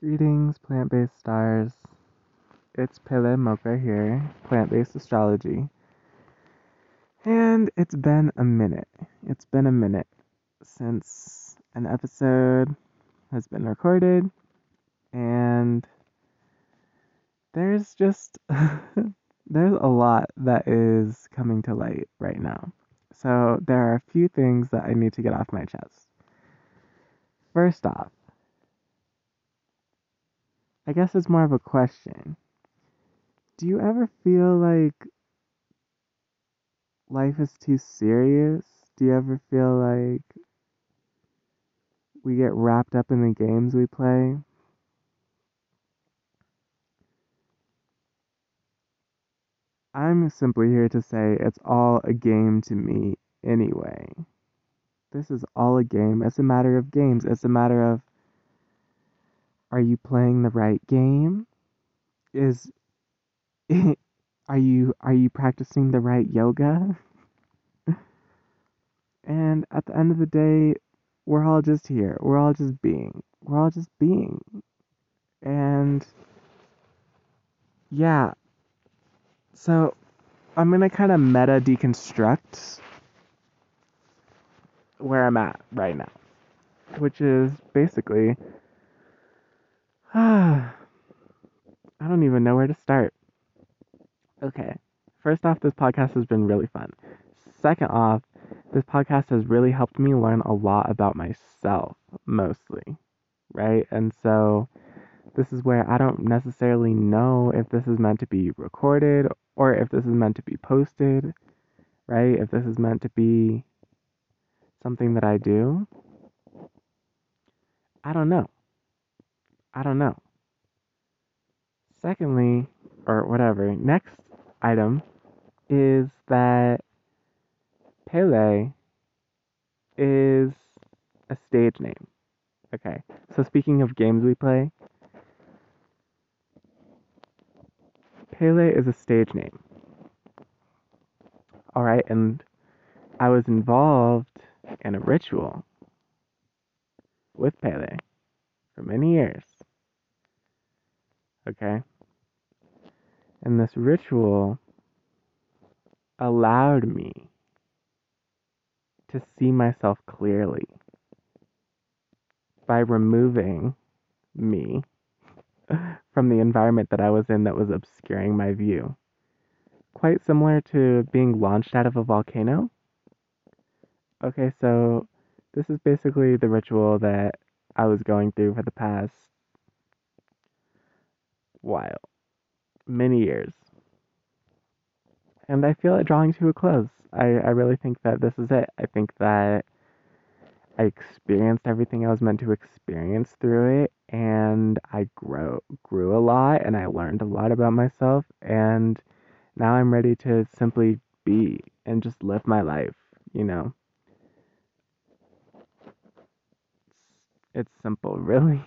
Greetings, plant based stars. It's Pele Mocha here, plant based astrology. And it's been a minute. It's been a minute since an episode has been recorded, and there's just there's a lot that is coming to light right now. So there are a few things that I need to get off my chest. First off, I guess it's more of a question. Do you ever feel like life is too serious? Do you ever feel like we get wrapped up in the games we play? I'm simply here to say it's all a game to me anyway. This is all a game. It's a matter of games. It's a matter of are you playing the right game? Is are you are you practicing the right yoga? and at the end of the day, we're all just here. We're all just being. We're all just being. And yeah. So I'm going to kind of meta deconstruct where I'm at right now, which is basically I don't even know where to start. Okay. First off, this podcast has been really fun. Second off, this podcast has really helped me learn a lot about myself, mostly. Right? And so this is where I don't necessarily know if this is meant to be recorded or if this is meant to be posted, right? If this is meant to be something that I do. I don't know. I don't know. Secondly, or whatever, next item is that Pele is a stage name. Okay, so speaking of games we play, Pele is a stage name. Alright, and I was involved in a ritual with Pele for many years. Okay? And this ritual allowed me to see myself clearly by removing me from the environment that I was in that was obscuring my view. Quite similar to being launched out of a volcano. Okay, so this is basically the ritual that I was going through for the past while, many years. And I feel it drawing to a close. I, I really think that this is it. I think that I experienced everything I was meant to experience through it and I grow grew a lot and I learned a lot about myself and now I'm ready to simply be and just live my life, you know. It's, it's simple, really.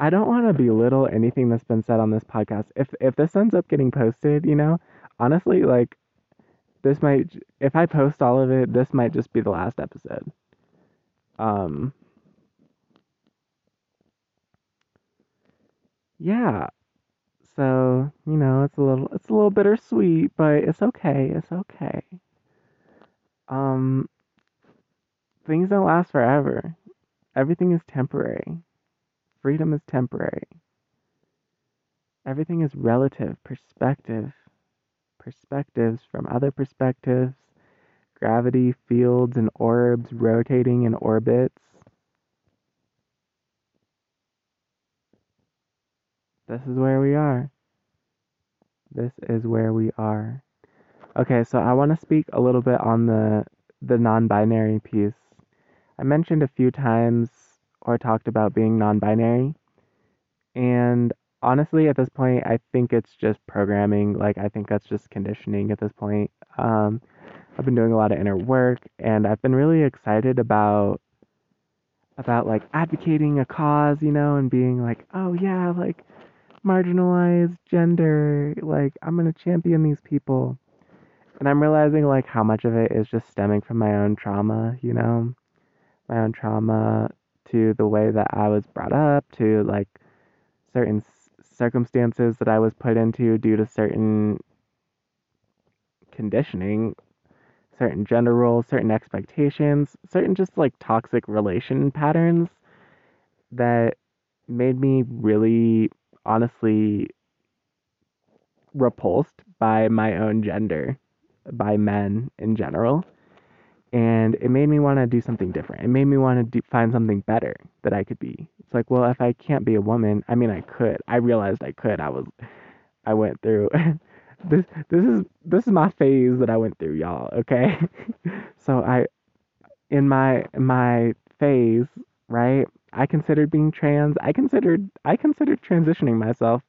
I don't want to belittle anything that's been said on this podcast. If if this ends up getting posted, you know, honestly, like this might if I post all of it, this might just be the last episode. Um, yeah. So, you know, it's a little it's a little bittersweet, but it's okay. It's okay. Um things don't last forever. Everything is temporary. Freedom is temporary. Everything is relative, perspective, perspectives from other perspectives gravity, fields, and orbs rotating in orbits. This is where we are. This is where we are. Okay, so I want to speak a little bit on the the non-binary piece. I mentioned a few times or talked about being non-binary. And honestly, at this point, I think it's just programming. Like I think that's just conditioning at this point. Um, I've been doing a lot of inner work and I've been really excited about about like advocating a cause, you know, and being like, "Oh yeah, like marginalized gender, like I'm going to champion these people." And I'm realizing like how much of it is just stemming from my own trauma, you know? My own trauma to the way that I was brought up, to like certain circumstances that I was put into due to certain conditioning, certain gender roles, certain expectations, certain just like toxic relation patterns that made me really honestly repulsed by my own gender, by men in general. And it made me want to do something different. It made me want to do, find something better that I could be. It's like, well, if I can't be a woman, I mean, I could. I realized I could. I was, I went through. this this is this is my phase that I went through, y'all. Okay, so I, in my my phase, right? I considered being trans. I considered I considered transitioning myself.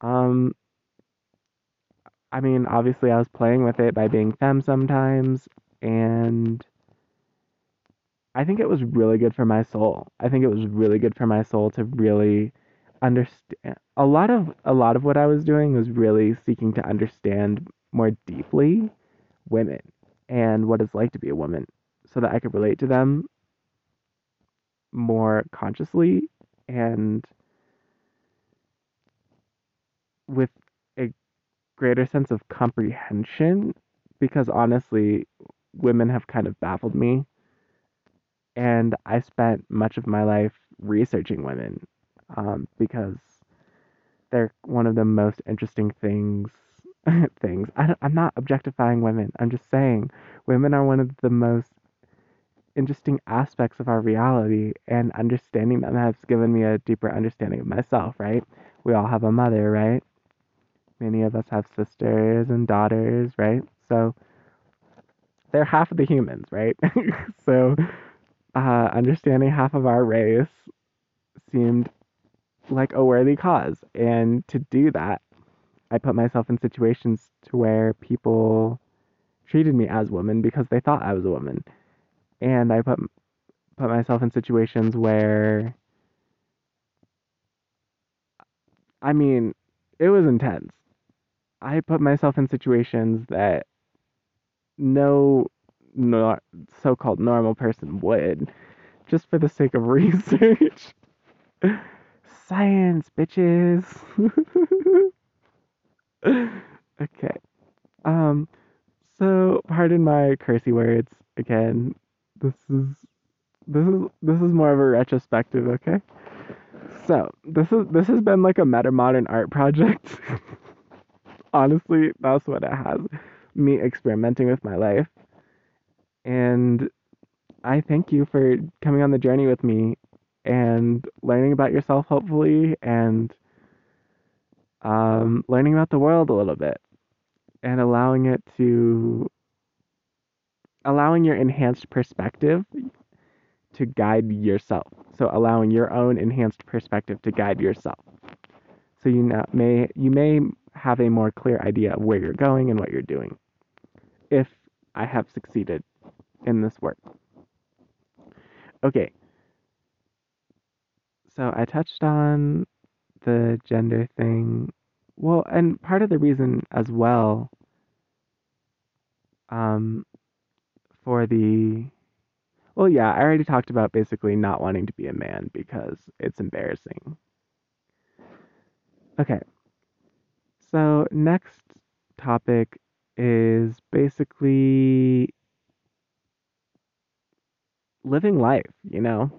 Um, I mean, obviously, I was playing with it by being femme sometimes, and I think it was really good for my soul. I think it was really good for my soul to really understand. A lot of a lot of what I was doing was really seeking to understand more deeply women and what it's like to be a woman, so that I could relate to them more consciously and with a greater sense of comprehension because honestly, women have kind of baffled me. And I spent much of my life researching women um, because they're one of the most interesting things. things. I, I'm not objectifying women. I'm just saying women are one of the most interesting aspects of our reality, and understanding them has given me a deeper understanding of myself, right? We all have a mother, right? Many of us have sisters and daughters, right? So they're half of the humans, right? so uh, understanding half of our race seemed like a worthy cause. And to do that, I put myself in situations to where people treated me as women because they thought I was a woman. And I put put myself in situations where I mean, it was intense. I put myself in situations that no, no so-called normal person would, just for the sake of research. Science, bitches. okay. Um. So, pardon my cursey words again. This is this is this is more of a retrospective. Okay. So this is this has been like a meta modern art project. honestly, that's what it has. Me experimenting with my life. And I thank you for coming on the journey with me and learning about yourself, hopefully, and um, learning about the world a little bit and allowing it to, allowing your enhanced perspective to guide yourself. So allowing your own enhanced perspective to guide yourself. So you may you may have a more clear idea of where you're going and what you're doing if I have succeeded in this work. Okay. So I touched on the gender thing. Well, and part of the reason as well um, for the. Well, yeah, I already talked about basically not wanting to be a man because it's embarrassing. Okay, so, next topic is basically living life, you know?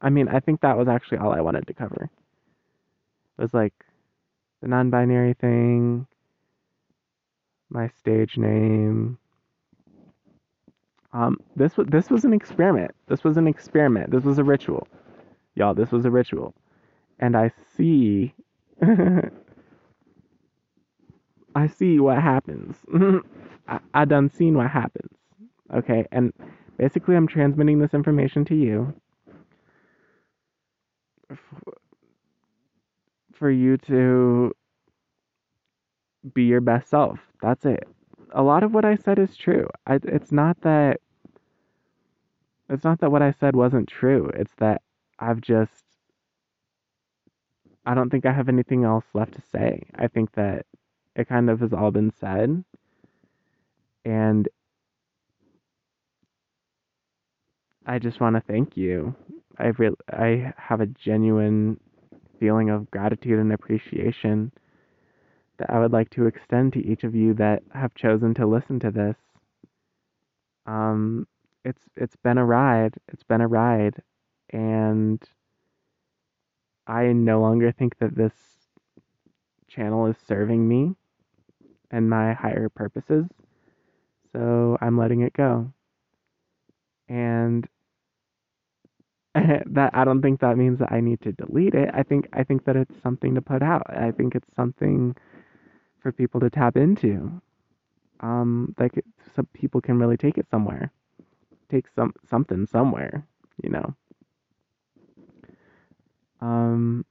I mean, I think that was actually all I wanted to cover. It was like the non binary thing, my stage name. Um, this was this was an experiment. This was an experiment. This was a ritual, y'all. This was a ritual, and I see I see what happens. I, I done seen what happens. Okay, and basically I'm transmitting this information to you for you to be your best self. That's it. A lot of what I said is true. I, it's not that it's not that what I said wasn't true. It's that I've just I don't think I have anything else left to say. I think that it kind of has all been said. And I just want to thank you. I re- I have a genuine feeling of gratitude and appreciation that I would like to extend to each of you that have chosen to listen to this. Um, it's it's been a ride. It's been a ride, and I no longer think that this channel is serving me and my higher purposes. So I'm letting it go. And that I don't think that means that I need to delete it. I think I think that it's something to put out. I think it's something for people to tap into. Um, like it, some people can really take it somewhere, take some something somewhere, you know. Um,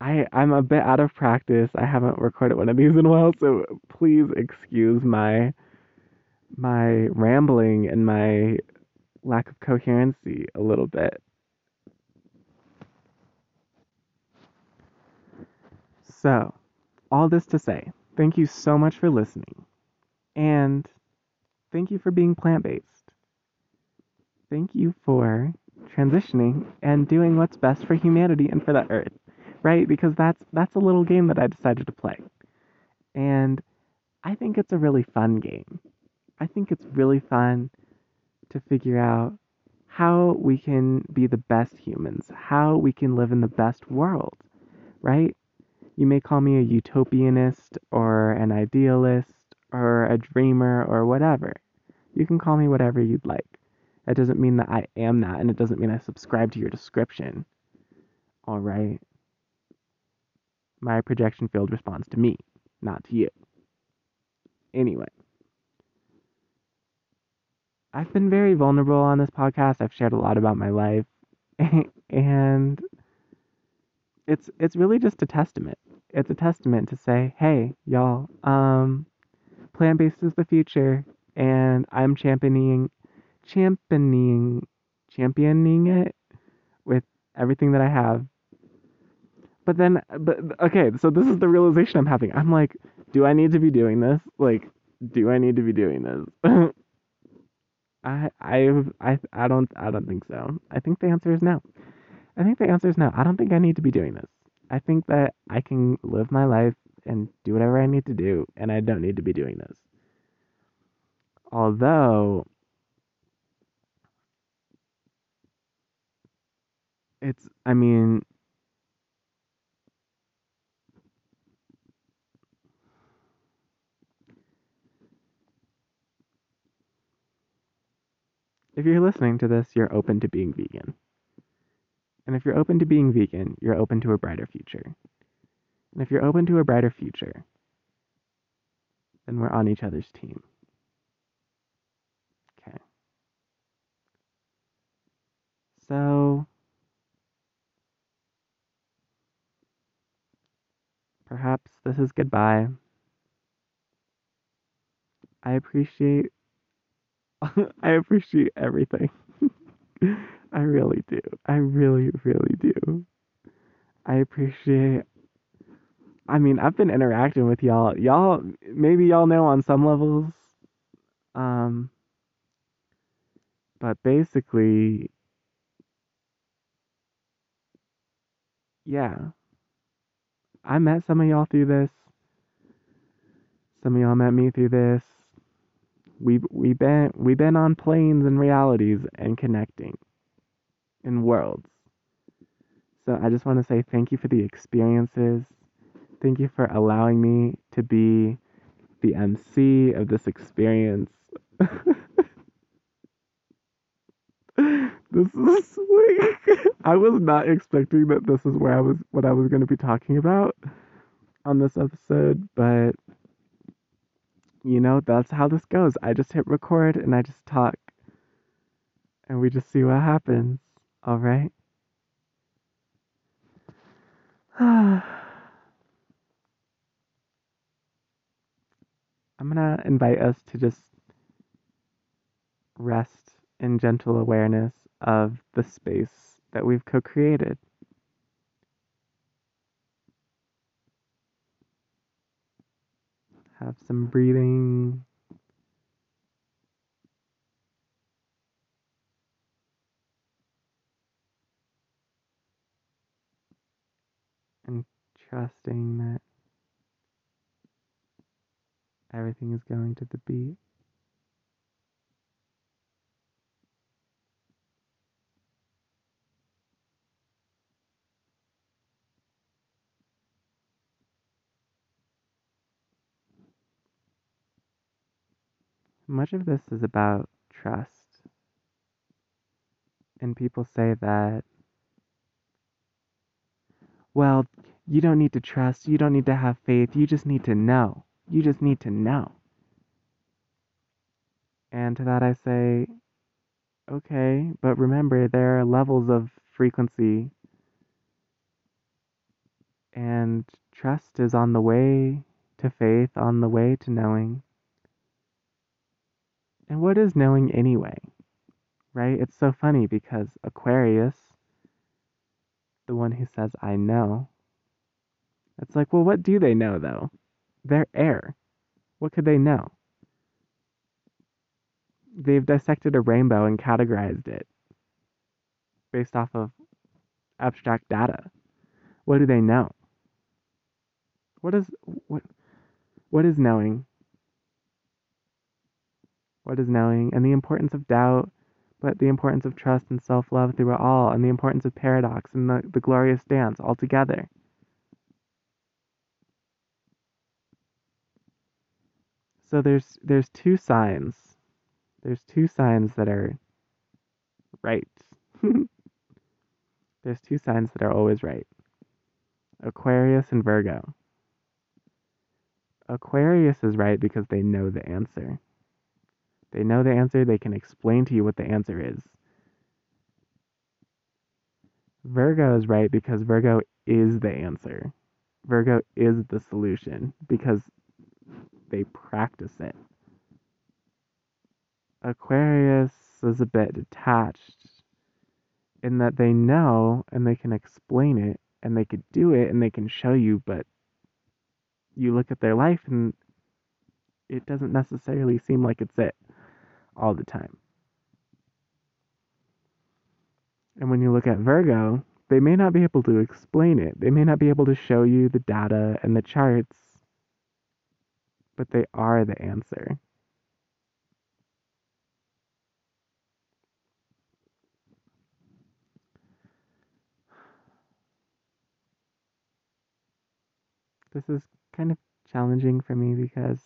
I I'm a bit out of practice. I haven't recorded one of these in a while, so please excuse my my rambling and my lack of coherency a little bit. So, all this to say, thank you so much for listening. And thank you for being plant based. Thank you for transitioning and doing what's best for humanity and for the earth, right? Because that's that's a little game that I decided to play. And I think it's a really fun game. I think it's really fun to figure out how we can be the best humans, how we can live in the best world, right? You may call me a utopianist or an idealist or a dreamer or whatever. You can call me whatever you'd like. That doesn't mean that I am that, and it doesn't mean I subscribe to your description. All right. My projection field responds to me, not to you. Anyway, I've been very vulnerable on this podcast. I've shared a lot about my life, and it's it's really just a testament. It's a testament to say, hey, y'all, um, plant based is the future, and I'm championing, championing, championing it with everything that I have. But then, but okay, so this is the realization I'm having. I'm like, do I need to be doing this? Like, do I need to be doing this? I I I I don't I don't think so. I think the answer is no. I think the answer is no. I don't think I need to be doing this. I think that I can live my life and do whatever I need to do, and I don't need to be doing this. Although it's I mean if you're listening to this, you're open to being vegan. And if you're open to being vegan, you're open to a brighter future. And if you're open to a brighter future, then we're on each other's team. Okay. So, perhaps this is goodbye. I appreciate I appreciate everything. I really do. I really, really do. I appreciate. I mean, I've been interacting with y'all. Y'all, maybe y'all know on some levels. Um, but basically, yeah. I met some of y'all through this. Some of y'all met me through this we've we been we been on planes and realities and connecting in worlds. So I just want to say thank you for the experiences. Thank you for allowing me to be the MC of this experience. this is like I was not expecting that this is where I was what I was going to be talking about on this episode, but you know, that's how this goes. I just hit record and I just talk. And we just see what happens. All right? I'm going to invite us to just rest in gentle awareness of the space that we've co created. Have some breathing. And trusting that everything is going to the beat. Much of this is about trust. And people say that, well, you don't need to trust, you don't need to have faith, you just need to know. You just need to know. And to that I say, okay, but remember, there are levels of frequency, and trust is on the way to faith, on the way to knowing. And what is knowing anyway? Right? It's so funny because Aquarius, the one who says, I know, it's like, well, what do they know though? They're air. What could they know? They've dissected a rainbow and categorized it based off of abstract data. What do they know? What is what what is knowing? What is knowing and the importance of doubt, but the importance of trust and self-love through it all, and the importance of paradox and the, the glorious dance all together. So there's there's two signs. There's two signs that are right. there's two signs that are always right. Aquarius and Virgo. Aquarius is right because they know the answer. They know the answer, they can explain to you what the answer is. Virgo is right because Virgo is the answer. Virgo is the solution because they practice it. Aquarius is a bit detached in that they know and they can explain it and they could do it and they can show you, but you look at their life and it doesn't necessarily seem like it's it all the time. And when you look at Virgo, they may not be able to explain it. They may not be able to show you the data and the charts but they are the answer. This is kind of challenging for me because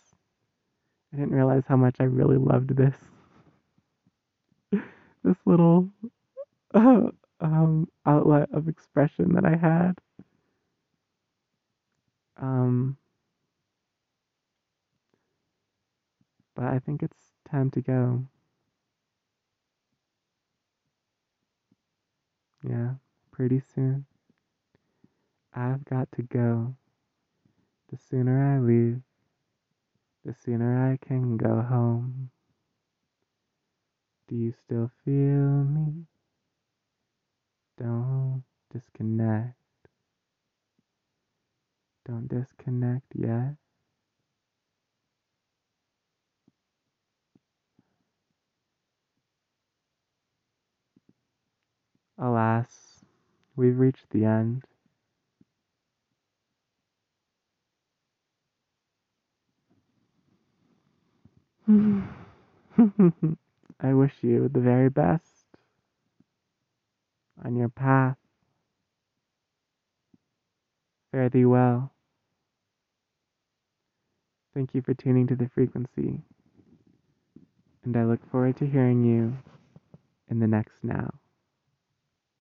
I didn't realize how much I really loved this. this little uh, um, outlet of expression that I had. Um, but I think it's time to go. Yeah, pretty soon. I've got to go. The sooner I leave, the sooner I can go home. Do you still feel me? Don't disconnect. Don't disconnect yet. Alas, we've reached the end. I wish you the very best on your path. Fare thee well. Thank you for tuning to the frequency, and I look forward to hearing you in the next now.